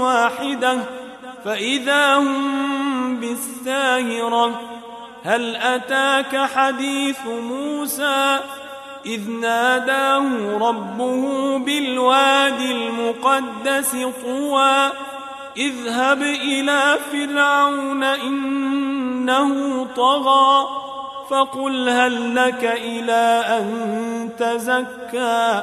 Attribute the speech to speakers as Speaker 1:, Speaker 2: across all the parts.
Speaker 1: واحدة فإذا هم بالساهرة هل أتاك حديث موسى؟ إذ ناداه ربه بالوادي المقدس طوى اذهب إلى فرعون إنه طغى فقل هل لك إلى أن تزكى؟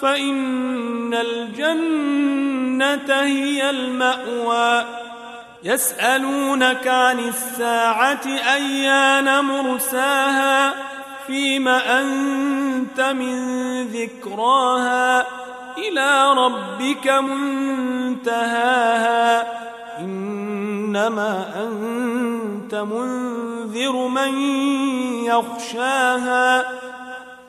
Speaker 1: فإن الجنة هي المأوى. يسألونك عن الساعة أيان مرساها؟ فيم أنت من ذكراها؟ إلى ربك منتهاها. إنما أنت منذر من يخشاها.